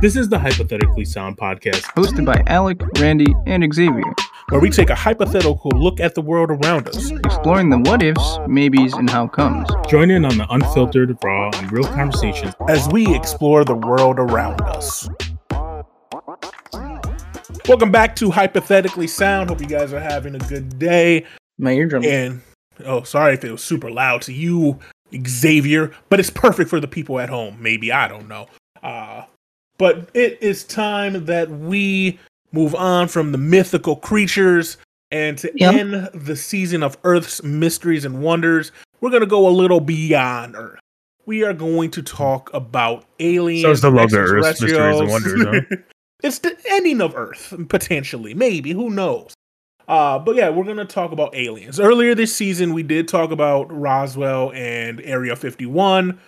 This is the Hypothetically Sound podcast, hosted by Alec, Randy, and Xavier, where we take a hypothetical look at the world around us, exploring the what ifs, maybes, and how comes. Join in on the unfiltered, raw, and real conversations as we explore the world around us. Welcome back to Hypothetically Sound. Hope you guys are having a good day. My eardrum. And oh, sorry if it was super loud to you, Xavier, but it's perfect for the people at home. Maybe I don't know. Uh, but it is time that we move on from the mythical creatures and to yep. end the season of Earth's mysteries and wonders. We're gonna go a little beyond Earth. We are going to talk about aliens. So it's the love of Earth's mysteries and wonders. Huh? it's the ending of Earth potentially, maybe. Who knows? Uh, but yeah, we're gonna talk about aliens. Earlier this season, we did talk about Roswell and Area 51.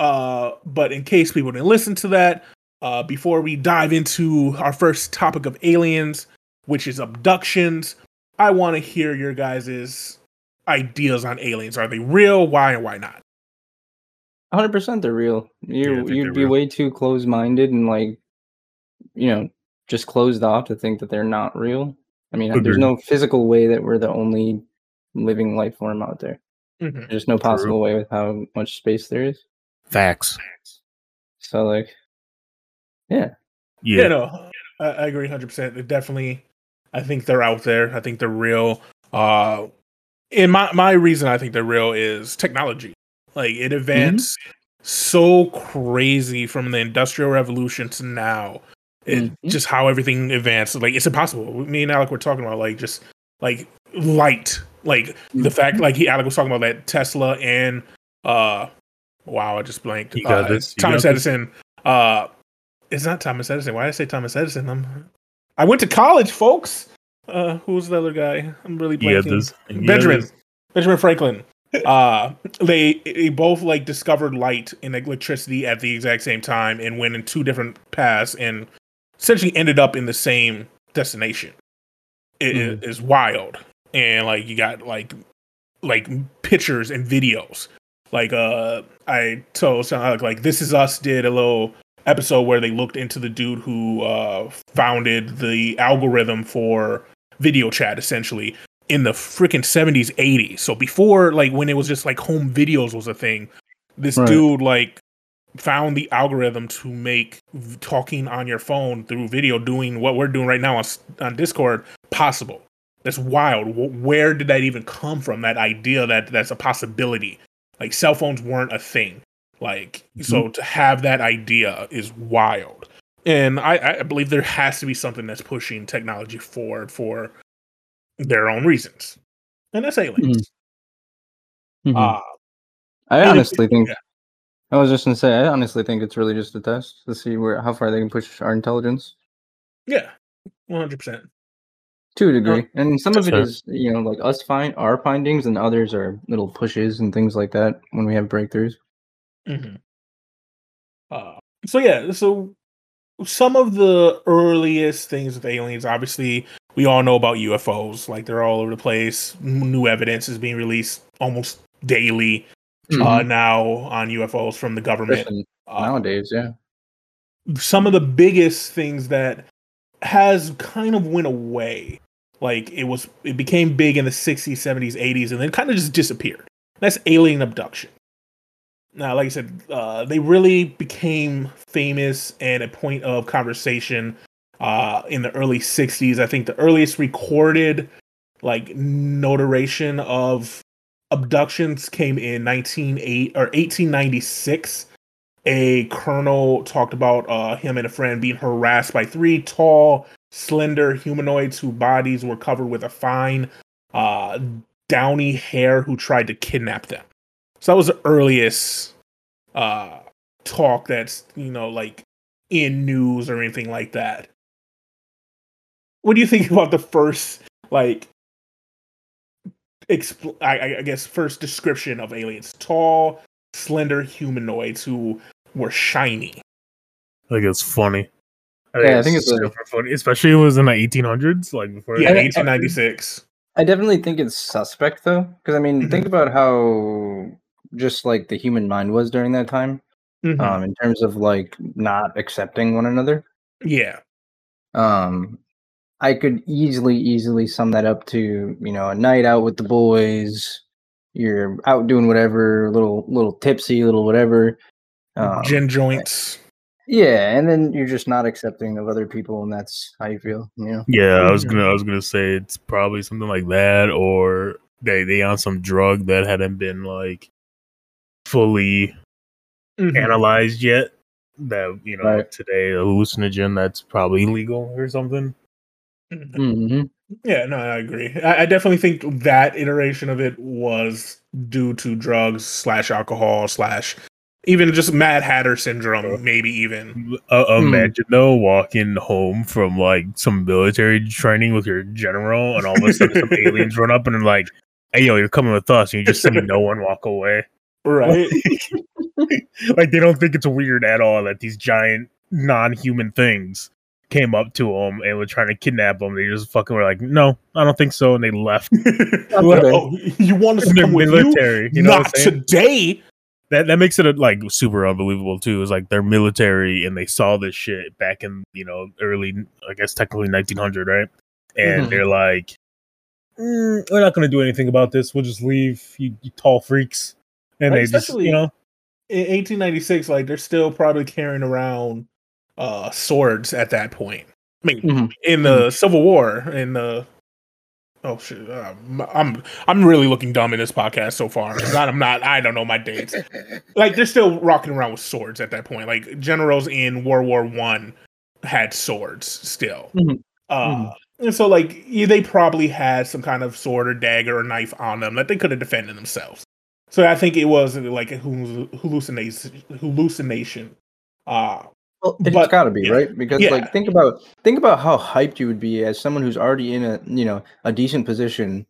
Uh, but in case people didn't listen to that, uh, before we dive into our first topic of aliens, which is abductions, I want to hear your guys' ideas on aliens. Are they real? Why and why not? 100% they're real. You yeah, you'd be real. way too close-minded and like you know, just closed off to think that they're not real. I mean, Agreed. there's no physical way that we're the only living life form out there. Mm-hmm. There's no possible True. way with how much space there is. Facts. So like, yeah, yeah, yeah no, I, I agree 100. percent Definitely, I think they're out there. I think they're real. Uh, and my my reason I think they're real is technology. Like it mm-hmm. advanced mm-hmm. so crazy from the industrial revolution to now. It, mm-hmm. Just how everything advanced. Like it's impossible. Me and Alec were talking about like just like light. Like mm-hmm. the fact like he Alec was talking about that Tesla and uh wow I just blanked. You got uh, this. You Thomas got Edison. This. Uh, it's not Thomas Edison. Why did I say Thomas Edison? I'm I went to college, folks. Uh, who's the other guy? I'm really blanking. Benjamin. Benjamin Franklin. uh, they they both like discovered light and electricity at the exact same time and went in two different paths and essentially ended up in the same destination. It mm. is wild, and like you got like like pictures and videos. Like uh, I told like, like this is us did a little episode where they looked into the dude who uh, founded the algorithm for video chat essentially in the freaking 70s 80s so before like when it was just like home videos was a thing this right. dude like found the algorithm to make talking on your phone through video doing what we're doing right now on, on discord possible. That's wild. Where did that even come from that idea that that's a possibility? Like cell phones weren't a thing like mm-hmm. so to have that idea is wild and I, I believe there has to be something that's pushing technology forward for their own reasons and that's aliens mm-hmm. mm-hmm. uh, i honestly think yeah. I was just gonna say, I honestly think it's really just a test to see where how far they can push our intelligence. Yeah, one hundred percent. To a degree, uh, and some of it fair. is you know like us find our findings, and others are little pushes and things like that when we have breakthroughs. Mm-hmm. Uh, so yeah, so some of the earliest things with aliens, obviously, we all know about UFOs. Like they're all over the place. New evidence is being released almost daily uh, mm-hmm. uh, now on UFOs from the government. Uh, nowadays, yeah. Some of the biggest things that has kind of went away. Like it was, it became big in the 60s, 70s, 80s, and then kind of just disappeared. That's alien abduction. Now, like I said, uh, they really became famous and a point of conversation uh, in the early 60s. I think the earliest recorded like notaration of abductions came in 198 or 1896 a colonel talked about uh, him and a friend being harassed by three tall slender humanoids whose bodies were covered with a fine uh, downy hair who tried to kidnap them so that was the earliest uh, talk that's you know like in news or anything like that what do you think about the first like expl- I, I guess first description of aliens: tall, slender humanoids who were shiny. I think it's funny. I yeah, I think it's super a, funny, especially it was in the 1800s, like before. Yeah, 1896. I definitely think it's suspect though, because I mean, mm-hmm. think about how just like the human mind was during that time. mm-hmm. um, in terms of like not accepting one another. Yeah. Um, I could easily, easily sum that up to you know a night out with the boys. You're out doing whatever, little, little tipsy, little whatever. Um, Gin joints. Yeah, and then you're just not accepting of other people, and that's how you feel. You know? Yeah, I was gonna, I was gonna say it's probably something like that, or they they on some drug that hadn't been like fully mm-hmm. analyzed yet. That you know right. today a hallucinogen that's probably illegal or something. Mm-hmm. mm-hmm. Yeah, no, I agree. I, I, definitely think that iteration of it was due to drugs slash alcohol slash even just Mad Hatter syndrome, maybe even. Uh, imagine hmm. though walking home from like some military training with your general, and all of a sudden some aliens run up and are like, "Hey, yo, you're coming with us," and you just see no one walk away. Right? like they don't think it's weird at all that these giant non-human things came up to him and were trying to kidnap him. They just fucking were like, "No, I don't think so," and they left. oh, you want us to come with military, you? you know Not today that that makes it like super unbelievable too. Is like they're military and they saw this shit back in you know early, I guess technically 1900, right? And mm-hmm. they're like, mm, we're not going to do anything about this. We'll just leave, you, you tall freaks. And they just, you know, in 1896, like they're still probably carrying around uh swords at that point. I mean, mm-hmm. in the mm-hmm. Civil War, in the Oh shit! Uh, I'm I'm really looking dumb in this podcast so far. I'm not. I don't know my dates. Like they're still rocking around with swords at that point. Like generals in World War One had swords still. Mm-hmm. Uh, mm-hmm. And so like they probably had some kind of sword or dagger or knife on them that they could have defended themselves. So I think it was like a hallucination. Hallucination. Uh, well, it's but, got to be yeah. right because yeah. like think about think about how hyped you would be as someone who's already in a you know a decent position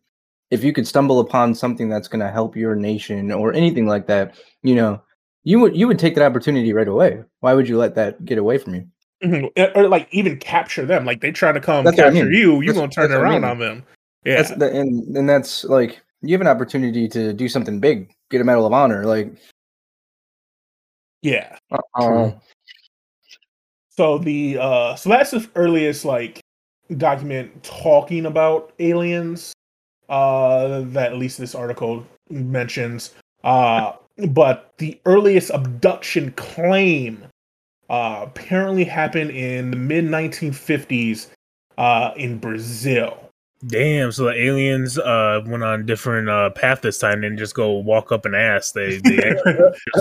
if you could stumble upon something that's going to help your nation or anything like that you know you would you would take that opportunity right away why would you let that get away from you mm-hmm. or like even capture them like they try to come that's capture I mean. you you're going to turn around I mean. on them yeah that's the, and and that's like you have an opportunity to do something big get a medal of honor like yeah uh, so the uh so that's the earliest like document talking about aliens uh that at least this article mentions. Uh but the earliest abduction claim uh apparently happened in the mid 1950s uh in Brazil. Damn! So the aliens uh, went on different uh, path this time and just go walk up and ask. They they,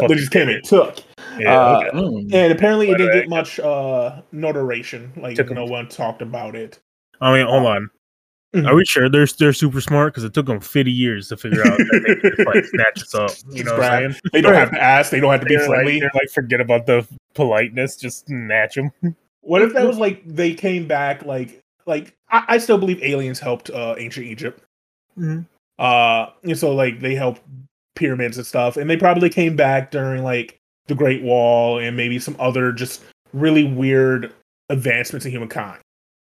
they just came and took. Yeah, uh, okay. Mm. and apparently it didn't get much uh, notoriation. Like took no them. one talked about it. I mean, hold on. Mm-hmm. Are we sure they're they're super smart? Because it took them fifty years to figure out that they could like snatch us up. You know what I'm saying? They don't have to ask. They don't have to be they're friendly. Like, they're like forget about the politeness. Just snatch them. What if that was like they came back like like I, I still believe aliens helped uh, ancient Egypt. Mm-hmm. Uh, and so like they helped pyramids and stuff, and they probably came back during like the Great Wall and maybe some other just really weird advancements in humankind.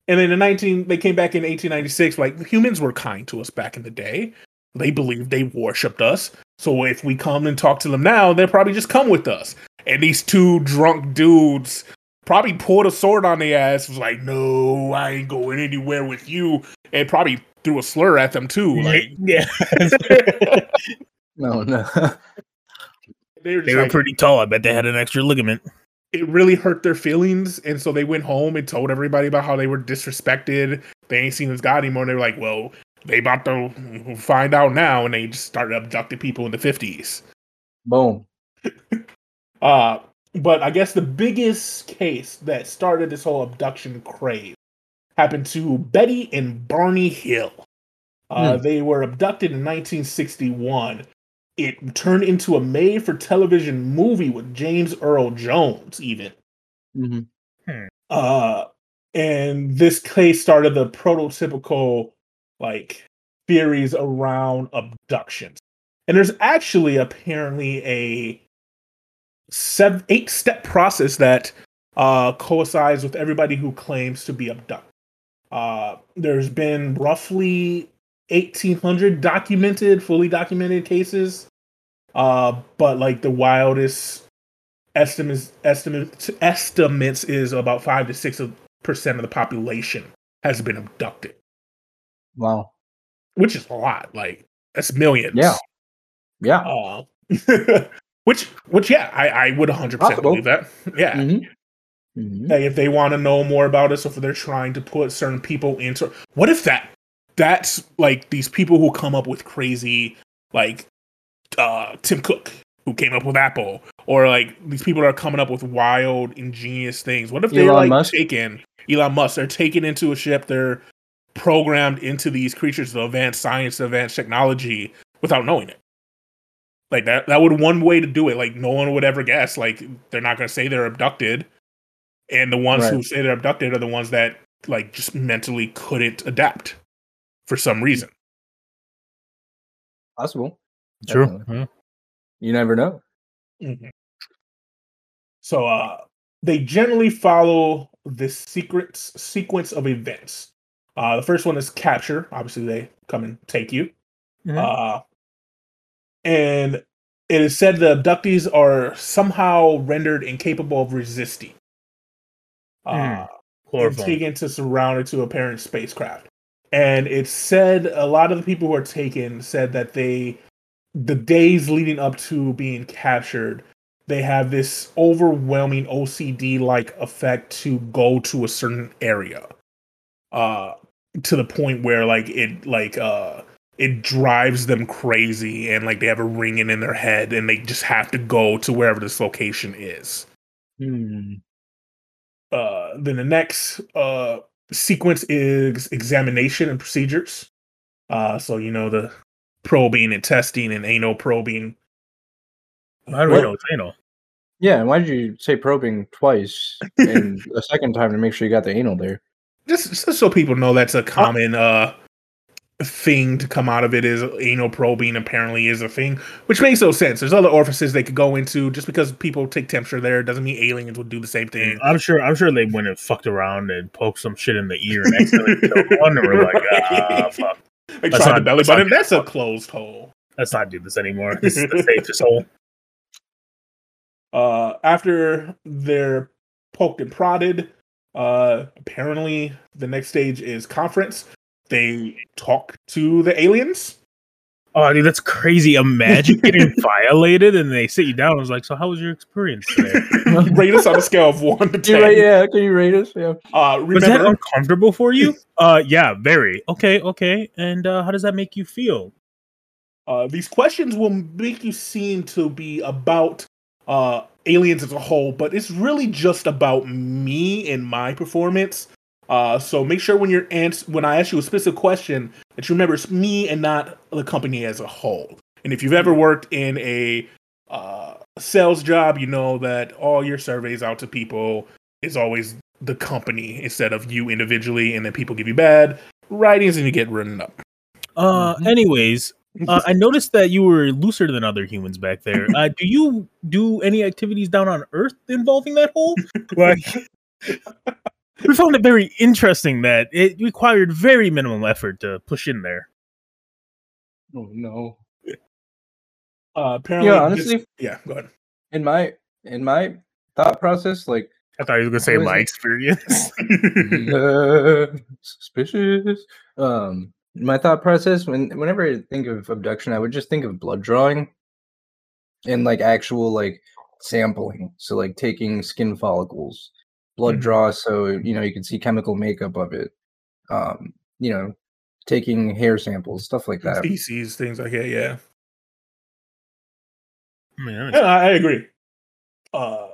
And then in 19, they came back in 1896. Like humans were kind to us back in the day. They believed they worshipped us. So if we come and talk to them now, they'll probably just come with us. And these two drunk dudes probably pulled a sword on the ass. Was like, "No, I ain't going anywhere with you," and probably threw a slur at them too. Like, yeah. no, no. They were, they were like, pretty tall. I bet they had an extra ligament. It really hurt their feelings, and so they went home and told everybody about how they were disrespected. They ain't seen this guy anymore. And they were like, "Well, they about to find out now," and they just started abducting people in the fifties. Boom. uh but I guess the biggest case that started this whole abduction craze happened to Betty and Barney Hill. Uh, mm. They were abducted in 1961. It turned into a made for television movie with James Earl Jones, even. Mm-hmm. Hmm. Uh, and this case started the prototypical like theories around abductions. And there's actually apparently a seven, eight step process that uh, coincides with everybody who claims to be abducted. Uh, there's been roughly 1,800 documented, fully documented cases. Uh, but like the wildest estimates estimates estimates is about five to six percent of the population has been abducted. Wow, which is a lot. Like that's millions. Yeah, yeah. Which, which, yeah, I, I would 100 percent believe that. Yeah. Mm-hmm. Mm-hmm. Like if they want to know more about us, if they're trying to put certain people into, what if that that's like these people who come up with crazy like uh Tim Cook who came up with Apple, or like these people are coming up with wild, ingenious things. What if they're like Musk? taken Elon Musk? They're taken into a ship. They're programmed into these creatures of advanced science, advanced technology, without knowing it. Like that. That would one way to do it. Like no one would ever guess. Like they're not going to say they're abducted, and the ones right. who say they're abducted are the ones that like just mentally couldn't adapt for some reason. Possible. True. Yeah. You never know. Mm-hmm. So uh they generally follow this secrets sequence of events. Uh the first one is capture. Obviously they come and take you. Mm-hmm. Uh and it is said the abductees are somehow rendered incapable of resisting. Uh, mm. taken to surrounded to a parent spacecraft and it said a lot of the people who are taken said that they the days leading up to being captured they have this overwhelming ocd like effect to go to a certain area uh to the point where like it like uh it drives them crazy and like they have a ringing in their head and they just have to go to wherever this location is hmm. uh then the next uh sequence is examination and procedures. Uh, so you know the probing and testing and anal probing. How do we know it's anal? Yeah, why did you say probing twice and a second time to make sure you got the anal there? Just, just so people know that's a common uh thing to come out of it is anal probing apparently is a thing, which makes no sense. There's other orifices they could go into. Just because people take temperature there doesn't mean aliens would do the same thing. I'm sure. I'm sure they went and fucked around and poked some shit in the ear and accidentally killed one. And we're like, ah, fuck. They tried not, the belly button. That's a closed hole. Let's not do this anymore. This is the safest hole. Uh, after they're poked and prodded, uh, apparently the next stage is conference they talk to the aliens. Oh, dude, that's crazy. Imagine getting violated and they sit you down. I was like, so how was your experience today? rate us on a scale of one to ten. Rate, yeah, can you rate us? Yeah. Uh, remember, was that uncomfortable for you? uh, yeah, very. Okay, okay. And uh, how does that make you feel? Uh, these questions will make you seem to be about uh, aliens as a whole, but it's really just about me and my performance. Uh, so make sure when you're ans- when I ask you a specific question that you remember it's me and not the company as a whole. And if you've ever worked in a uh, sales job, you know that all your surveys out to people is always the company instead of you individually, and then people give you bad writings and you get written up. Uh, mm-hmm. anyways, uh, I noticed that you were looser than other humans back there. Uh, do you do any activities down on Earth involving that hole? Like, we found it very interesting that it required very minimal effort to push in there. Oh no. Uh, apparently, yeah. Honestly, this, yeah. Go ahead. In my in my thought process, like I thought you were gonna say my it? experience. uh, suspicious. Um, my thought process when whenever I think of abduction, I would just think of blood drawing and like actual like sampling. So like taking skin follicles blood mm-hmm. draw so you know you can see chemical makeup of it um you know taking hair samples stuff like that feces things like that yeah yeah, I agree. Uh,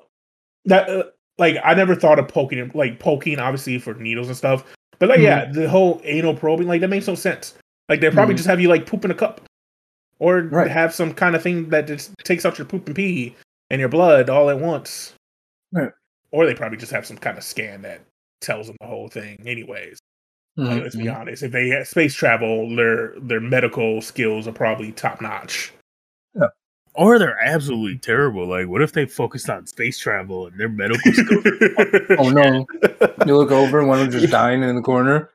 that uh, like I never thought of poking, like poking, obviously for needles and stuff. But like, mm-hmm. yeah, the whole anal probing, like that makes no sense. Like they probably mm-hmm. just have you like poop in a cup, or right. have some kind of thing that just takes out your poop and pee and your blood all at once. Right or they probably just have some kind of scan that tells them the whole thing. Anyways, mm-hmm. like, let's be mm-hmm. honest. If they space travel, their their medical skills are probably top notch. Yeah. Or they're absolutely terrible. Like, what if they focused on space travel and their medical skills? oh no! You look over and one of them just dying in the corner,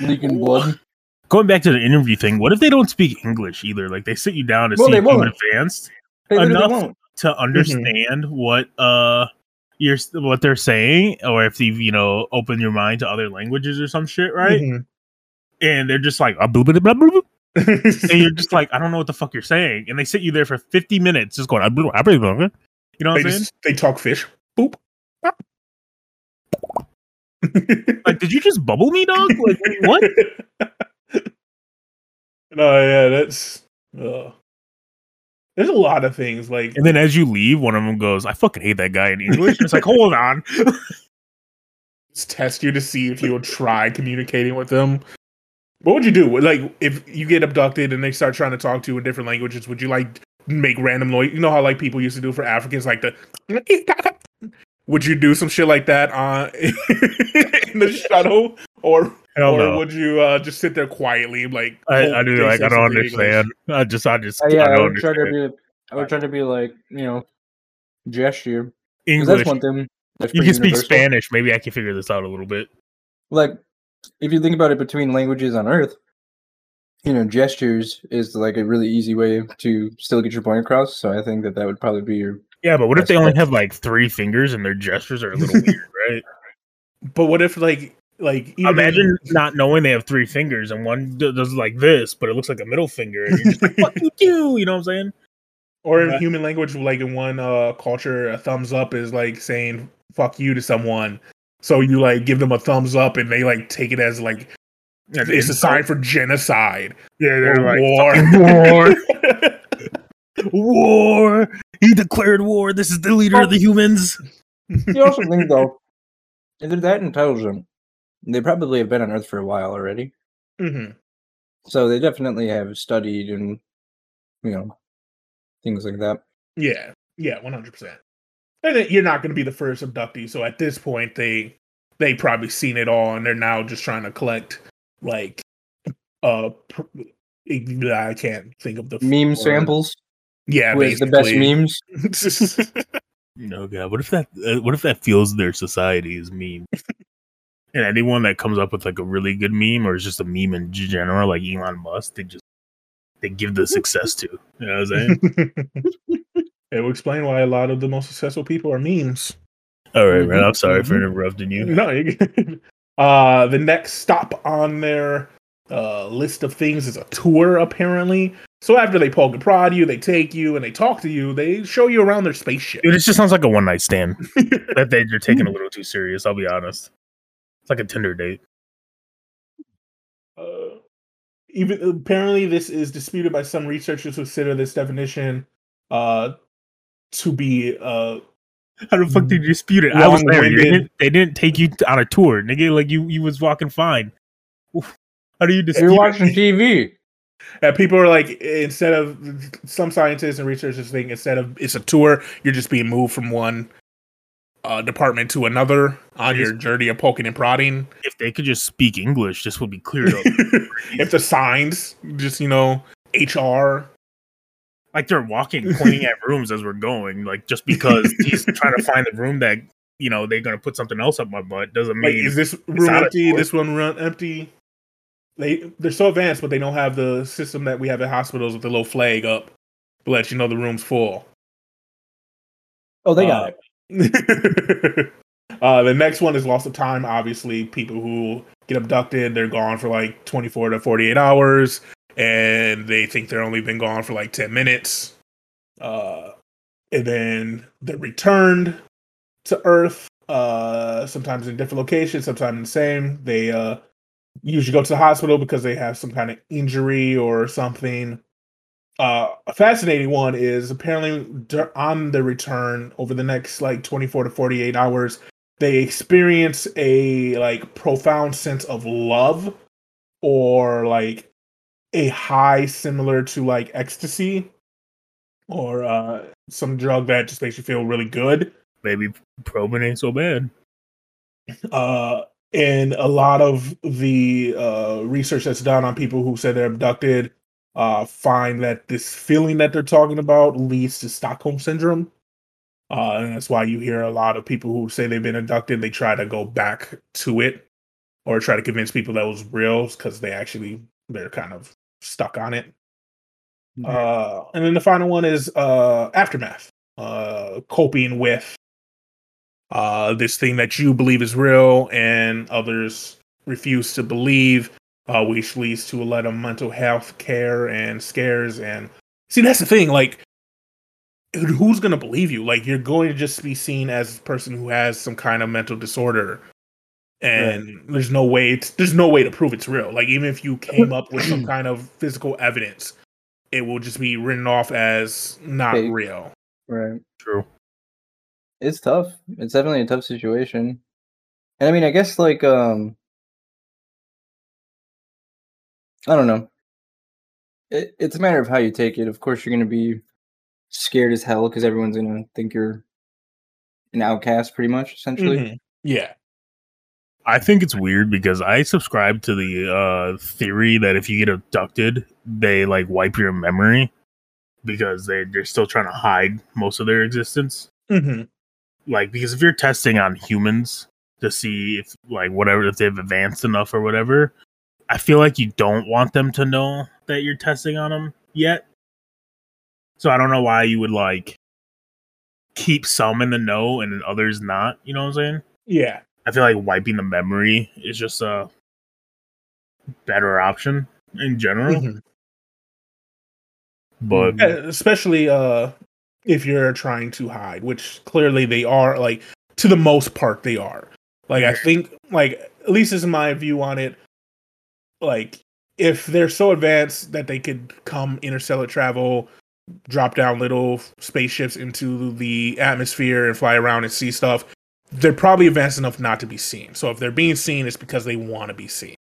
leaking blood. Going back to the interview thing, what if they don't speak English either? Like they sit you down to well, see you're advanced enough to mm-hmm. understand mm-hmm. what uh you're what they're saying, or if you've you know opened your mind to other languages or some shit, right? Mm-hmm. And they're just like, blah, blah, blah, blah, and you're just like, I don't know what the fuck you're saying, and they sit you there for 50 minutes just going, you know what they I'm saying? They talk fish. Boop. like, did you just bubble me, dog? Like, what? no, yeah, that's. Uh, there's a lot of things like, and then as you leave, one of them goes, "I fucking hate that guy in English." it's like, hold on. Let's test you to see if you'll try communicating with them. What would you do? Like, if you get abducted and they start trying to talk to you in different languages, would you like make random noise? You know how like people used to do for Africans, like the. Would you do some shit like that on uh, in the shuttle, or Hell or no. would you uh, just sit there quietly, like I, I do, like I don't understand. English? I just, I just, uh, yeah, I, I would try to be, I would try to be like, you know, gesture. English. That's one thing. That's you can speak. Spanish. Maybe I can figure this out a little bit. Like, if you think about it, between languages on Earth, you know, gestures is like a really easy way to still get your point across. So I think that that would probably be your. Yeah, but what if they only have like three fingers and their gestures are a little weird, right? But what if like like imagine not knowing they have three fingers and one does like this, but it looks like a middle finger, and you're just like "fuck you," you know what I'm saying? Or in human language, like in one uh, culture, a thumbs up is like saying "fuck you" to someone. So you like give them a thumbs up, and they like take it as like it's a sign for genocide. Yeah, they're like war, war, war. He declared war. This is the leader of the humans. You also think though, if they're that intelligent, they probably have been on Earth for a while already. Mm-hmm. So they definitely have studied and, you know, things like that. Yeah, yeah, one hundred percent. And you're not going to be the first abductee, so at this point, they they probably seen it all, and they're now just trying to collect like uh, I can't think of the meme word. samples. Yeah, with the best memes. no god, what if that? Uh, what if that feels their society is meme? And anyone that comes up with like a really good meme or is just a meme in general, like Elon Musk, they just they give the success to. You know what I'm saying? it will explain why a lot of the most successful people are memes. All right, man. I'm sorry for mm-hmm. interrupting you. No, you uh, the next stop on their uh, list of things is a tour, apparently. So after they poke and prod you, they take you and they talk to you. They show you around their spaceship. Dude, it just sounds like a one night stand that they, are taking a little too serious. I'll be honest. It's like a Tinder date. Uh, even apparently, this is disputed by some researchers who consider this definition uh, to be uh, how the fuck did you dispute it? I was there. Didn't, they didn't take you on a tour, nigga. Like you, you was walking fine. How do you dispute? You're watching TV. And people are like, instead of some scientists and researchers think instead of it's a tour, you're just being moved from one uh, department to another on your journey of poking and prodding. If they could just speak English, this would be cleared up. if the signs, just you know, HR. Like they're walking, pointing at rooms as we're going. Like just because he's trying to find the room that you know they're gonna put something else up my butt doesn't mean. Like, is this room empty? This one run empty? They they're so advanced, but they don't have the system that we have at hospitals with the little flag up to let you know the room's full. Oh, they got uh, it. uh, the next one is loss of time. Obviously, people who get abducted, they're gone for like 24 to 48 hours, and they think they're only been gone for like 10 minutes. Uh, and then they're returned to Earth, uh, sometimes in different locations, sometimes the same. They uh, usually go to the hospital because they have some kind of injury or something uh, a fascinating one is apparently on the return over the next like 24 to 48 hours they experience a like profound sense of love or like a high similar to like ecstasy or uh some drug that just makes you feel really good. Maybe probing ain't so bad. Uh and a lot of the uh research that's done on people who say they're abducted uh, find that this feeling that they're talking about leads to Stockholm syndrome. Uh, and that's why you hear a lot of people who say they've been abducted, they try to go back to it or try to convince people that was real because they actually they're kind of stuck on it. Mm-hmm. Uh, and then the final one is uh, aftermath. Uh, uh, coping with uh, this thing that you believe is real and others refuse to believe, uh, which leads to a lot of mental health care and scares. And see, that's the thing. Like, who's going to believe you? Like, you're going to just be seen as a person who has some kind of mental disorder. And right. there's no way to, there's no way to prove it's real. Like even if you came up with some kind of physical evidence, it will just be written off as not Fake. real. Right. True. It's tough. It's definitely a tough situation. And I mean, I guess like um I don't know. It, it's a matter of how you take it. Of course, you're going to be scared as hell because everyone's going to think you're an outcast, pretty much, essentially. Mm-hmm. Yeah. I think it's weird because I subscribe to the uh, theory that if you get abducted, they like wipe your memory because they they're still trying to hide most of their existence. Mm-hmm. Like because if you're testing on humans to see if like whatever if they've advanced enough or whatever, I feel like you don't want them to know that you're testing on them yet. So I don't know why you would like keep some in the know and others not. You know what I'm saying? Yeah. I feel like wiping the memory is just a better option in general. Mm-hmm. But especially uh if you're trying to hide, which clearly they are like to the most part they are. Like I think like at least this is my view on it. Like if they're so advanced that they could come interstellar travel, drop down little spaceships into the atmosphere and fly around and see stuff, they're probably advanced enough not to be seen. So if they're being seen, it's because they want to be seen.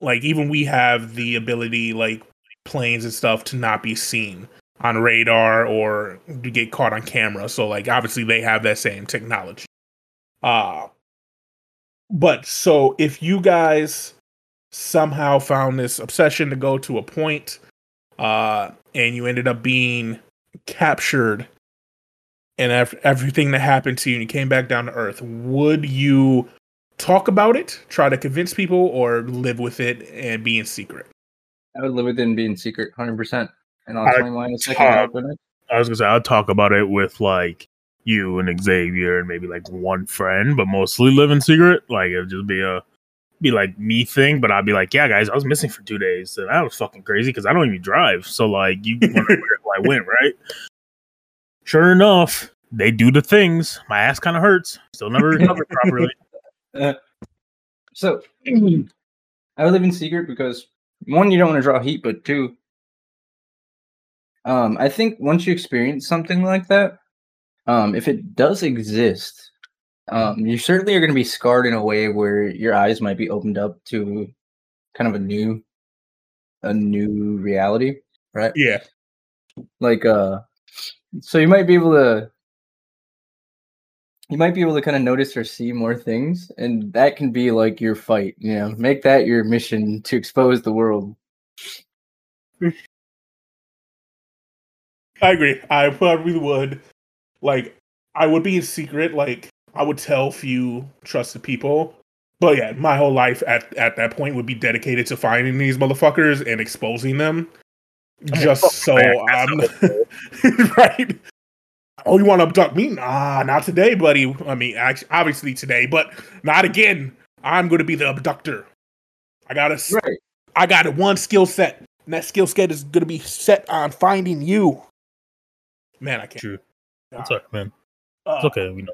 Like even we have the ability, like planes and stuff, to not be seen on radar or to get caught on camera. So like obviously they have that same technology. Uh but so if you guys somehow found this obsession to go to a point, uh, and you ended up being captured and after everything that happened to you and you came back down to earth, would you talk about it, try to convince people, or live with it and be in secret? I would live with it and be in secret, hundred percent. And I'll tell you a second. Talk, I was gonna say I'd talk about it with like you and Xavier and maybe like one friend, but mostly live in secret. Like it'd just be a be like me thing, but I'd be like, yeah, guys, I was missing for two days, and that was fucking crazy because I don't even drive. So like, you wonder where I went, right? Sure enough, they do the things. My ass kind of hurts. Still never recovered properly. Uh, so I live in secret because one, you don't want to draw heat, but two, um, I think once you experience something like that, um, if it does exist, um, you certainly are going to be scarred in a way where your eyes might be opened up to kind of a new, a new reality, right? Yeah. Like, uh, so you might be able to you might be able to kind of notice or see more things and that can be like your fight you know make that your mission to expose the world i agree i probably would like i would be in secret like i would tell few trusted people but yeah my whole life at at that point would be dedicated to finding these motherfuckers and exposing them just so I'm right. Oh, you want to abduct me? Nah, not today, buddy. I mean, actually, obviously today, but not again. I'm going to be the abductor. I got a, right. I got a one skill set, and that skill set is going to be set on finding you. Man, I can't. True. That's okay, man. Uh, it's okay. We know.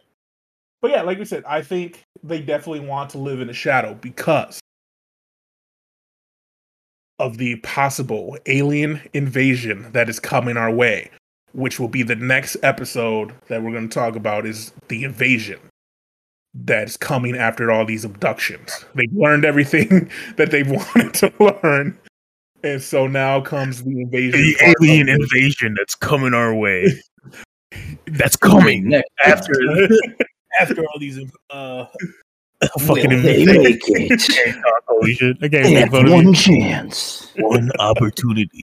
But yeah, like we said, I think they definitely want to live in the shadow because of the possible alien invasion that is coming our way, which will be the next episode that we're going to talk about is the invasion that's coming after all these abductions. They've learned everything that they've wanted to learn. And so now comes the invasion. The alien invasion that's coming our way. that's coming after after all these uh fucking Will they make it? Holy shit! I can't make one chance, one opportunity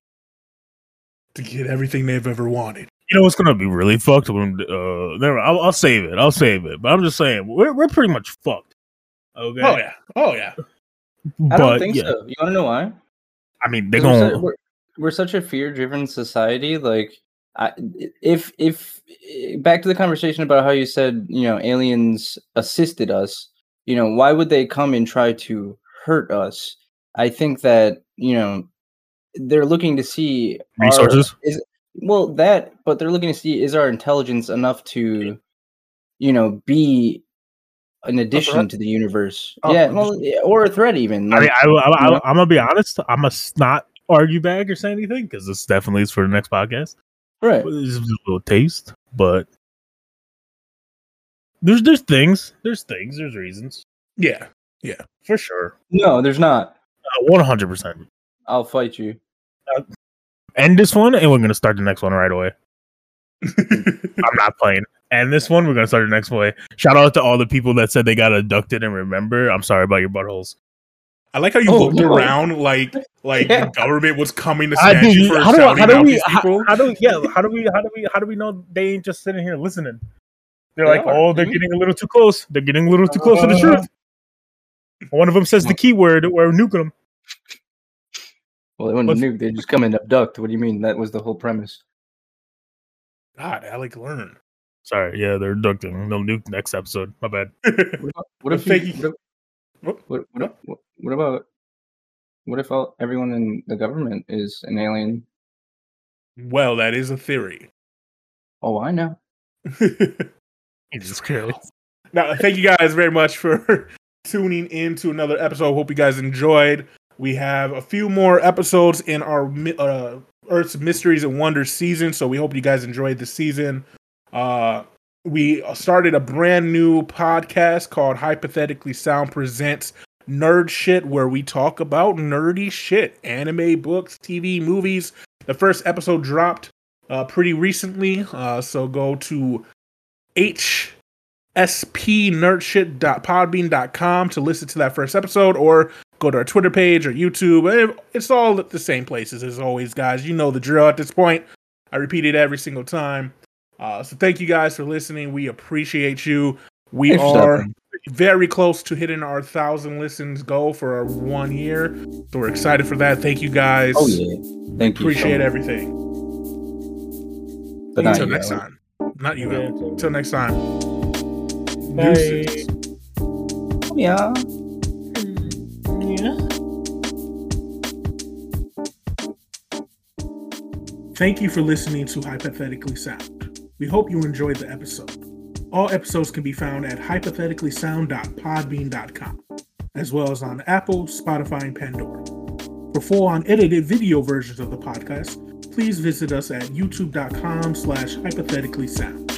to get everything they've ever wanted. You know what's gonna be really fucked when uh, never. I'll, I'll, save it. I'll save it. But I'm just saying we're we're pretty much fucked. Okay. Oh yeah. Oh yeah. I don't think yeah. so. You want to know why? I mean, they're going. We're, we're, we're such a fear-driven society. Like I, if if back to the conversation about how you said you know aliens assisted us, you know why would they come and try to hurt us? I think that you know they're looking to see resources. Our, is, well, that, but they're looking to see is our intelligence enough to, you know, be an addition to the universe. Oh, yeah, well, or a threat even. Like, I mean, I, I, I, am gonna be honest. I'm gonna not argue back or say anything because this definitely is for the next podcast. Right. This is a little taste, but there's there's things, there's things, there's reasons. Yeah, yeah, for sure. No, there's not. Uh, one hundred percent. I'll fight you. Uh, end this one, and we're gonna start the next one right away. I'm not playing. And this one, we're gonna start the next way. Shout out to all the people that said they got abducted and remember. I'm sorry about your buttholes. I like how you oh, looked no. around like like yeah. the government was coming to snatch you for how do, how do we, how, how, do yeah how do we how do we how do we know they ain't just sitting here listening? They're they like, are. oh, they're getting a little too close. They're getting a little too close uh, to the truth. One of them says the keyword. We're nuking them. Well, they wouldn't nuke. They just come and abduct. What do you mean? That was the whole premise. God, Alec, learn. Sorry, yeah, they're abducting. They'll nuke next episode. My bad. what, about, what if you, what, what, what, what, what about what if all, everyone in the government is an alien? Well, that is a theory. Oh, I know. Jesus Christ. Now, thank you guys very much for tuning in to another episode. Hope you guys enjoyed. We have a few more episodes in our uh, Earth's Mysteries and Wonders season, so we hope you guys enjoyed the season. Uh, we started a brand new podcast called Hypothetically Sound Presents Nerd Shit, where we talk about nerdy shit anime, books, TV, movies. The first episode dropped uh, pretty recently, uh, so go to hspnerdshit.podbean.com to listen to that first episode or go to our Twitter page or YouTube. It's all the same places as always, guys. You know the drill at this point. I repeat it every single time. Uh, so thank you guys for listening. We appreciate you. We Thanks are very close to hitting our thousand listens goal for our one year. So we're excited for that. Thank you guys. Oh yeah. Thank you. Appreciate so everything. But until next time. Not you. Yeah, until next time. Bye. Yeah. Yeah. Thank you for listening to Hypothetically Sound. We hope you enjoyed the episode. All episodes can be found at hypotheticallysound.podbean.com, as well as on Apple, Spotify, and Pandora. For full unedited video versions of the podcast, please visit us at youtube.com slash hypothetically sound.